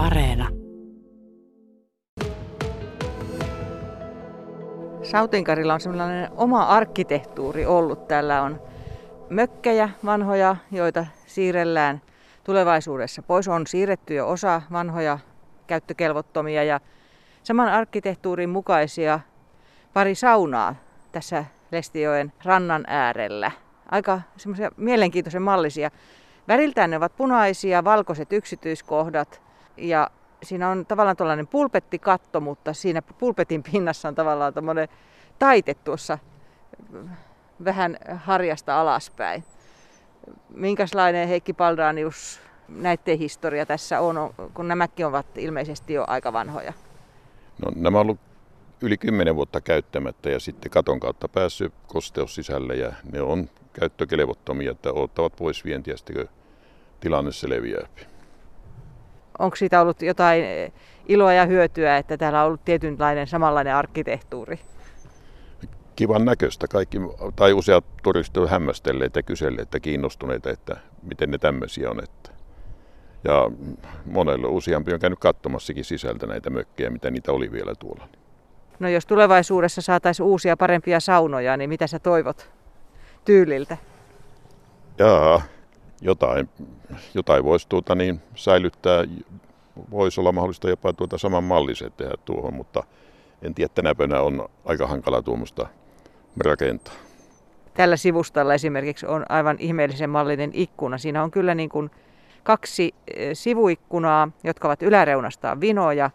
Areena. Sautinkarilla on sellainen oma arkkitehtuuri ollut. Täällä on mökkejä vanhoja, joita siirrellään tulevaisuudessa pois. On siirretty jo osa vanhoja käyttökelvottomia ja saman arkkitehtuurin mukaisia pari saunaa tässä Lestijoen rannan äärellä. Aika semmoisia mielenkiintoisen mallisia. Väriltään ne ovat punaisia, valkoiset yksityiskohdat ja siinä on tavallaan tällainen pulpettikatto, mutta siinä pulpetin pinnassa on tavallaan tämmöinen taite tuossa vähän harjasta alaspäin. Minkälainen Heikki Paldranius näiden historia tässä on, kun nämäkin ovat ilmeisesti jo aika vanhoja? No, nämä on ollut yli 10 vuotta käyttämättä ja sitten katon kautta päässyt kosteus sisälle ja ne on käyttökelevottomia, että ottavat pois vientiä sitten tilanne selviää. Onko siitä ollut jotain iloa ja hyötyä, että täällä on ollut tietynlainen samanlainen arkkitehtuuri? Kivan näköistä. Kaikki, tai useat turistit ovat hämmästelleet ja kyselleet, että kiinnostuneita, että miten ne tämmöisiä on. Että. Ja monelle useampi on käynyt katsomassakin sisältä näitä mökkejä, mitä niitä oli vielä tuolla. No jos tulevaisuudessa saataisiin uusia parempia saunoja, niin mitä sä toivot tyyliltä? Jaa, jotain, jotain voisi tuota niin, säilyttää. Voisi olla mahdollista jopa tuota saman malliset tehdä tuohon, mutta en tiedä, tänä päivänä on aika hankala tuommoista rakentaa. Tällä sivustalla esimerkiksi on aivan ihmeellisen mallinen ikkuna. Siinä on kyllä niin kuin kaksi eh, sivuikkunaa, jotka ovat yläreunastaan vinoja.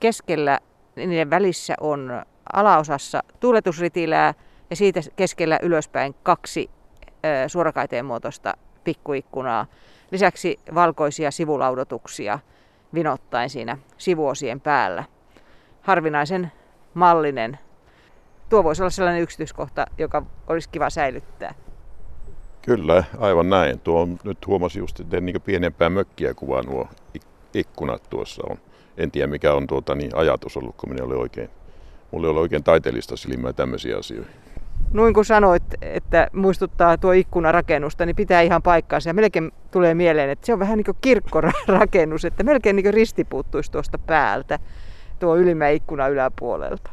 Keskellä niiden välissä on alaosassa tuuletusritilää ja siitä keskellä ylöspäin kaksi eh, suorakaiteen muotoista pikkuikkunaa. Lisäksi valkoisia sivulaudotuksia vinottaen siinä sivuosien päällä. Harvinaisen mallinen. Tuo voisi olla sellainen yksityiskohta, joka olisi kiva säilyttää. Kyllä, aivan näin. Tuo on, nyt huomasin just, että niin pienempää mökkiä kuvaa nuo ikkunat tuossa on. En tiedä mikä on tuota, niin ajatus ollut, kun minä oli oikein, mulla oli oikein taiteellista silmää tämmöisiä asioita. Noin kun sanoit, että muistuttaa tuo ikkunarakennusta, niin pitää ihan paikkaansa. Ja melkein tulee mieleen, että se on vähän niin kuin kirkkorakennus, että melkein niin kuin risti puuttuisi tuosta päältä, tuo ylimmä ikkuna yläpuolelta.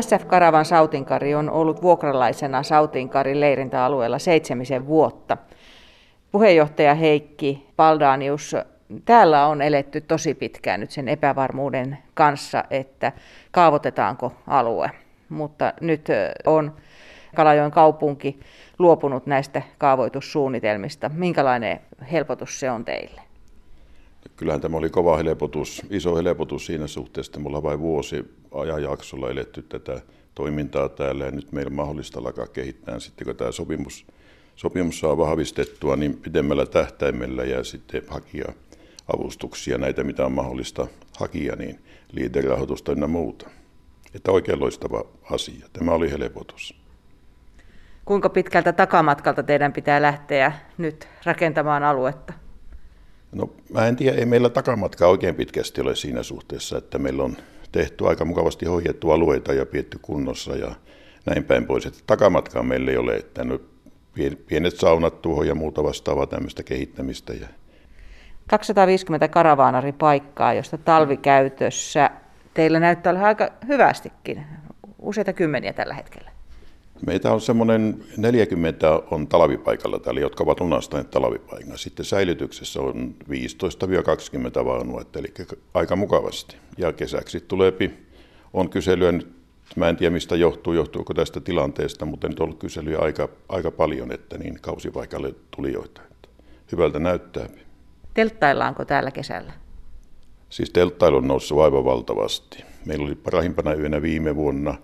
SF Karavan Sautinkari on ollut vuokralaisena Sautinkarin leirintäalueella seitsemisen vuotta. Puheenjohtaja Heikki Paldanius, täällä on eletty tosi pitkään nyt sen epävarmuuden kanssa, että kaavoitetaanko alue. Mutta nyt on Kalajoen kaupunki luopunut näistä kaavoitussuunnitelmista. Minkälainen helpotus se on teille? Kyllähän tämä oli kova helpotus, iso helpotus siinä suhteessa, että mulla vain vuosi ajanjaksolla eletty tätä toimintaa täällä ja nyt meillä on mahdollista alkaa kehittää sitten, kun tämä sopimus, sopimus saa vahvistettua, niin pidemmällä tähtäimellä ja sitten hakija avustuksia, näitä mitä on mahdollista hakia, niin liiterahoitusta ynnä muuta. Että oikein loistava asia. Tämä oli helpotus. Kuinka pitkältä takamatkalta teidän pitää lähteä nyt rakentamaan aluetta? No mä en tiedä, ei meillä takamatkaa oikein pitkästi ole siinä suhteessa, että meillä on tehty aika mukavasti hoidettu alueita ja pietty kunnossa ja näin päin pois. Että takamatkaa meillä ei ole, että nyt pienet saunat tuohon ja muuta vastaavaa tämmöistä kehittämistä. Ja 250 karavaanaripaikkaa, josta talvikäytössä teillä näyttää olla aika hyvästikin, useita kymmeniä tällä hetkellä. Meitä on semmoinen 40 on talvipaikalla täällä, jotka ovat lunastaneet talvipaikan. Sitten säilytyksessä on 15-20 vaunua, eli aika mukavasti. Ja kesäksi tulee on kyselyä nyt, mä en tiedä mistä johtuu, johtuuko tästä tilanteesta, mutta nyt on ollut kyselyä aika, aika paljon, että niin kausipaikalle tulijoita. Hyvältä näyttää. Telttaillaanko täällä kesällä? Siis telttailu on noussut aivan valtavasti. Meillä oli parahimpana yönä viime vuonna,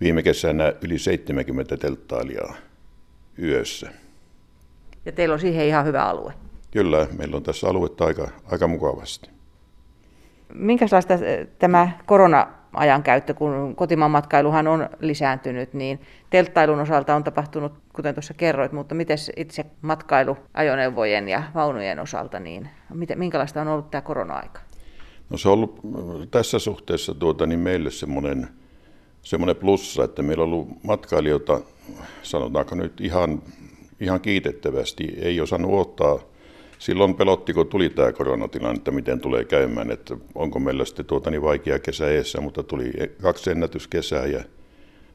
viime kesänä yli 70 telttailijaa yössä. Ja teillä on siihen ihan hyvä alue? Kyllä, meillä on tässä aluetta aika, aika mukavasti. Minkälaista tämä korona ajankäyttö, kun kotimaan matkailuhan on lisääntynyt, niin telttailun osalta on tapahtunut, kuten tuossa kerroit, mutta miten itse matkailu ajoneuvojen ja vaunujen osalta, niin minkälaista on ollut tämä korona-aika? No se on ollut tässä suhteessa tuota, niin meille semmoinen, semmoinen plussa, että meillä on ollut matkailijoita, sanotaanko nyt ihan, ihan kiitettävästi, ei osannut ottaa silloin pelotti, kun tuli tämä koronatilanne, että miten tulee käymään, että onko meillä sitten tuota niin vaikea kesä eessä, mutta tuli kaksi ennätyskesää ja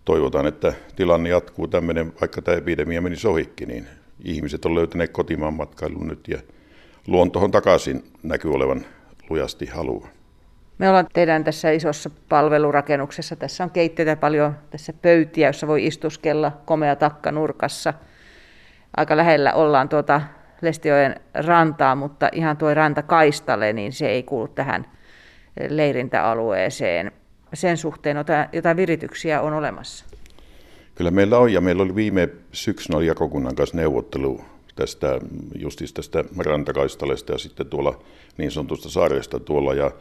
toivotaan, että tilanne jatkuu tämmöinen, vaikka tämä epidemia meni sohikki, niin ihmiset on löytäneet kotimaan matkailun nyt ja luontohon takaisin näkyy olevan lujasti halua. Me ollaan teidän tässä isossa palvelurakennuksessa. Tässä on keitteitä paljon, tässä pöytiä, jossa voi istuskella komea takka nurkassa. Aika lähellä ollaan tuota Lestiojen rantaa, mutta ihan tuo rantakaistale, niin se ei kuulu tähän leirintäalueeseen. Sen suhteen jotain virityksiä on olemassa. Kyllä meillä on, ja meillä oli viime syksynä jakokunnan kanssa neuvottelu tästä, justista tästä rantakaistalesta ja sitten tuolla niin sanotusta saaresta tuolla, ja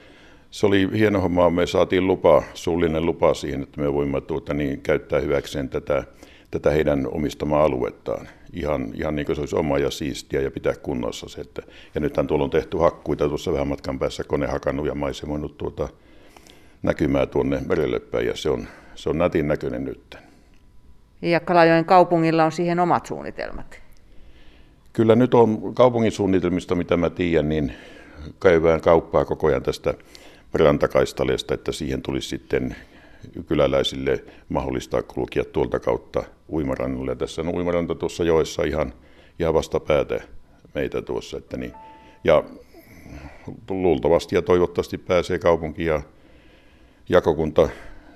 se oli hieno homma. Me saatiin lupa, suullinen lupa siihen, että me voimme tuota, niin, käyttää hyväkseen tätä, tätä heidän omistamaa aluettaan. Ihan, ihan niin kuin se olisi oma ja siistiä ja pitää kunnossa se. Että, ja nythän tuolla on tehty hakkuita tuossa vähän matkan päässä, kone hakannut ja maisemoinut tuota, näkymää tuonne merelle päin ja se on, se on nätin näköinen nyt. Ja Kalajoen kaupungilla on siihen omat suunnitelmat. Kyllä nyt on kaupungin suunnitelmista, mitä mä tiedän, niin käydään kauppaa koko ajan tästä rantakaistaleesta, että siihen tulisi sitten kyläläisille mahdollista kulkea tuolta kautta uimarannalle. Tässä on uimaranta tuossa joessa ihan, ihan vasta päätä meitä tuossa. Että niin. Ja luultavasti ja toivottavasti pääsee kaupunki ja jakokunta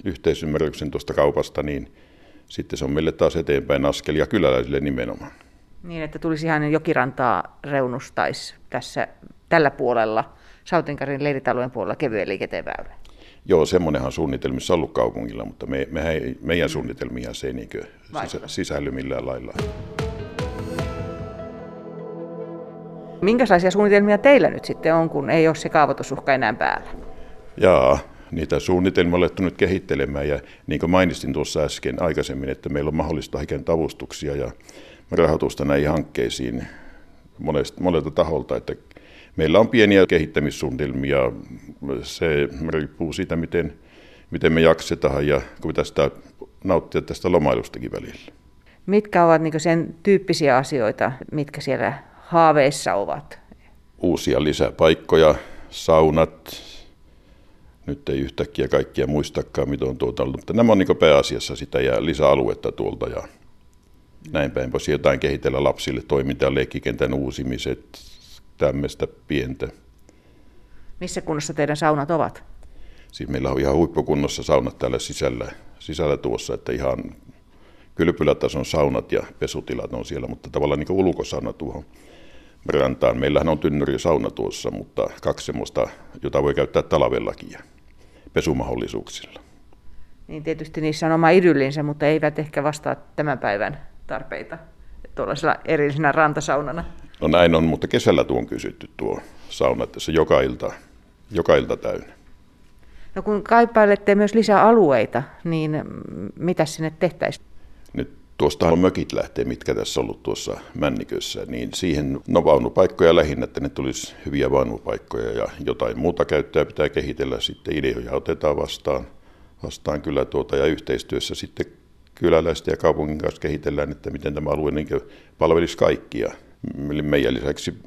yhteisymmärryksen tuosta kaupasta, niin sitten se on meille taas eteenpäin askel ja kyläläisille nimenomaan. Niin, että tulisi ihan jokirantaa reunustaisi tässä tällä puolella, Sautinkarin leiritalojen puolella kevyen liikenteen väylä. Joo, semmoinenhan suunnitelmissa ollut kaupungilla, mutta me, me, meidän suunnitelmia se ei niin sisä, sisälly millään lailla. Minkälaisia suunnitelmia teillä nyt sitten on, kun ei ole se kaavoitusuhka enää päällä? Jaa, niitä suunnitelmia olettu nyt kehittelemään ja niin kuin mainitsin tuossa äsken aikaisemmin, että meillä on mahdollista hakea avustuksia ja rahoitusta näihin hankkeisiin monesta, monelta taholta, että meillä on pieniä kehittämissuunnitelmia. Se riippuu siitä, miten, miten me jaksetaan ja kun tästä nauttia tästä lomailustakin välillä. Mitkä ovat niin sen tyyppisiä asioita, mitkä siellä haaveissa ovat? Uusia lisäpaikkoja, saunat, nyt ei yhtäkkiä kaikkia muistakaan, mitä on tuota ollut, mutta nämä on niin pääasiassa sitä ja lisäaluetta tuolta ja näin päin pois. Jotain kehitellä lapsille toimintaa, leikkikentän uusimiset, tämmöistä pientä. Missä kunnossa teidän saunat ovat? Siis meillä on ihan huippukunnossa saunat täällä sisällä, sisällä tuossa, että ihan kylpylätason saunat ja pesutilat on siellä, mutta tavallaan niin ulkosauna tuohon rantaan. Meillähän on tynnyri sauna tuossa, mutta kaksi semmoista, jota voi käyttää talvellakin ja pesumahdollisuuksilla. Niin tietysti niissä on oma idyllinsä, mutta eivät ehkä vastaa tämän päivän tarpeita tuollaisella erillisenä rantasaunana. No näin on, mutta kesällä tuo on kysytty tuo sauna, se joka ilta, joka ilta täynnä. No kun kaipailette myös lisää alueita, niin mitä sinne tehtäisiin? Nyt tuosta mökit lähtee, mitkä tässä on ollut tuossa Männikössä, niin siihen no vaunupaikkoja lähinnä, että ne tulisi hyviä vaunupaikkoja ja jotain muuta käyttöä pitää kehitellä sitten ideoja otetaan vastaan, vastaan kyllä tuota ja yhteistyössä sitten kyläläisten ja kaupungin kanssa kehitellään, että miten tämä alue niin palvelisi kaikkia. Meidän lisäksi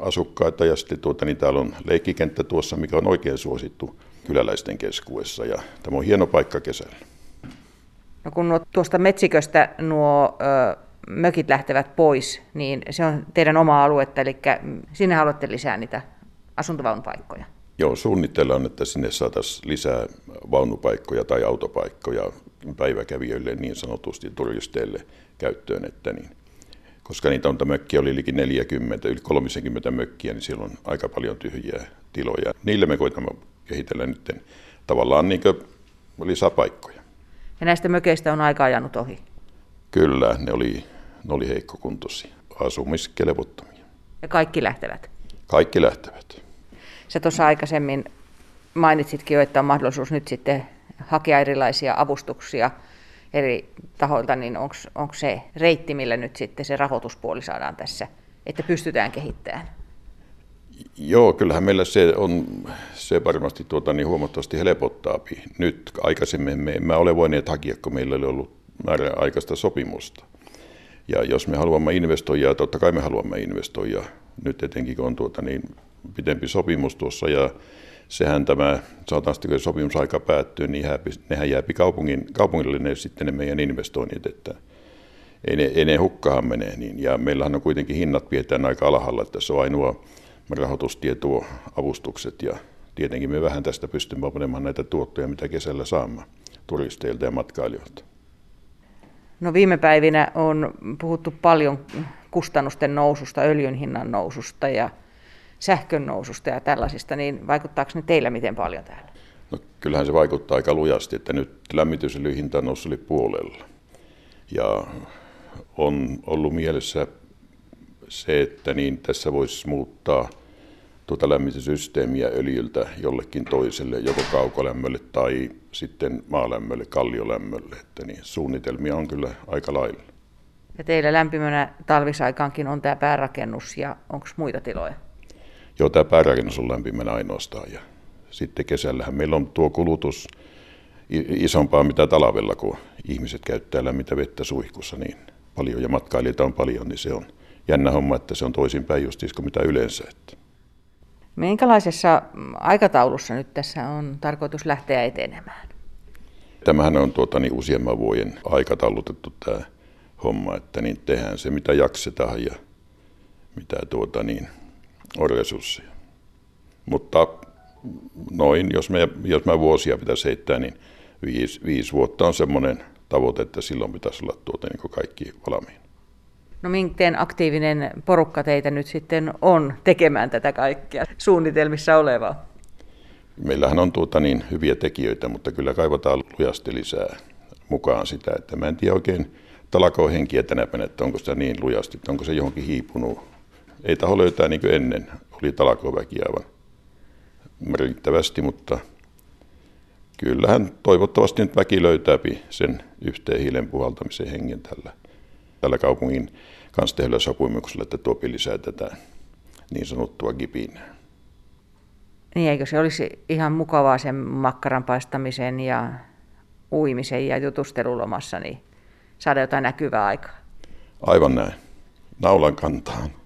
asukkaita ja sitten tuota, niin täällä on leikkikenttä tuossa, mikä on oikein suosittu kyläläisten keskuudessa ja tämä on hieno paikka kesällä. No kun nuo, tuosta metsiköstä nuo ö, mökit lähtevät pois, niin se on teidän oma aluetta, eli sinne haluatte lisää niitä asuntovaunupaikkoja. Joo, suunnitellaan, että sinne saataisiin lisää vaunupaikkoja tai autopaikkoja päiväkävijöille niin sanotusti turisteille käyttöön, että niin, koska niitä on mökkiä oli yli 40, yli 30 mökkiä, niin siellä on aika paljon tyhjiä tiloja. Niille me koitamme kehitellä nyt tavallaan niin lisäpaikkoja. Ja näistä mökeistä on aika ajanut ohi? Kyllä, ne oli, ne oli heikkokuntoisia, asumiskelevottomia. Ja kaikki lähtevät? Kaikki lähtevät. Sä tuossa aikaisemmin mainitsitkin jo, että on mahdollisuus nyt sitten hakea erilaisia avustuksia eri tahoilta, niin onko se reitti, millä nyt sitten se rahoituspuoli saadaan tässä, että pystytään kehittämään? Joo, kyllähän meillä se on, se varmasti tuota, niin huomattavasti helpottaa. Nyt aikaisemmin me emme ole voineet hakea, kun meillä oli ollut määräaikaista sopimusta. Ja jos me haluamme investoida, totta kai me haluamme investoida nyt etenkin kun on tuota niin pitempi sopimus tuossa ja sehän tämä, sanotaan sitten kun sopimusaika päättyy, niin nehän jääpi kaupungin, kaupungille ne, sitten ne meidän investoinnit, että ei ne, ei ne hukkaan mene. Niin, ja meillähän on kuitenkin hinnat pidetään aika alhaalla, että se on ainoa rahoitustietuo, avustukset ja tietenkin me vähän tästä pystymme panemaan näitä tuottoja, mitä kesällä saamme turisteilta ja matkailijoilta. No viime päivinä on puhuttu paljon kustannusten noususta, öljyn hinnan noususta ja sähkön noususta ja tällaisista, niin vaikuttaako ne teillä miten paljon täällä? No, kyllähän se vaikuttaa aika lujasti, että nyt lämmitysöljyn hinta on noussut yli puolella. Ja on ollut mielessä se, että niin tässä voisi muuttaa tuota lämmityssysteemiä öljyltä jollekin toiselle, joko kaukolämmölle tai sitten maalämmölle, kalliolämmölle. Että niin, suunnitelmia on kyllä aika lailla. Ja teillä lämpimänä talvisaikaankin on tämä päärakennus ja onko muita tiloja? Joo, tämä päärakennus on lämpimänä ainoastaan. Ja sitten kesällähän meillä on tuo kulutus isompaa mitä talvella, kun ihmiset käyttää lämmintä vettä suihkussa niin paljon ja matkailijoita on paljon, niin se on jännä homma, että se on toisinpäin just kuin mitä yleensä. Että. Minkälaisessa aikataulussa nyt tässä on tarkoitus lähteä etenemään? Tämähän on tuota, niin useamman vuoden aikataulutettu tämä homma, että niin tehdään se mitä jaksetaan ja mitä tuota, niin, on resursseja. Mutta noin, jos, me, jos mä vuosia pitäisi heittää, niin viisi, viisi vuotta on semmoinen tavoite, että silloin pitäisi olla tuota, niin kaikki valmiina. No miten aktiivinen porukka teitä nyt sitten on tekemään tätä kaikkea suunnitelmissa olevaa? Meillähän on tuota niin hyviä tekijöitä, mutta kyllä kaivataan lujasti lisää mukaan sitä, että mä en tiedä oikein talakoon henkiä tänä päivänä, että onko sitä niin lujasti, että onko se johonkin hiipunut. Ei taho löytää niin kuin ennen, oli talakoväki aivan merkittävästi, mutta kyllähän toivottavasti nyt väki löytää sen yhteen hiilen puhaltamisen hengen tällä, tällä kaupungin kanssa tehdyllä sopimuksella, että tuo lisää tätä niin sanottua gipinää. Niin eikö se olisi ihan mukavaa sen makkaran paistamisen ja uimisen ja jutustelulomassa, niin saada jotain näkyvää aikaa? Aivan näin. Naulan kantaan.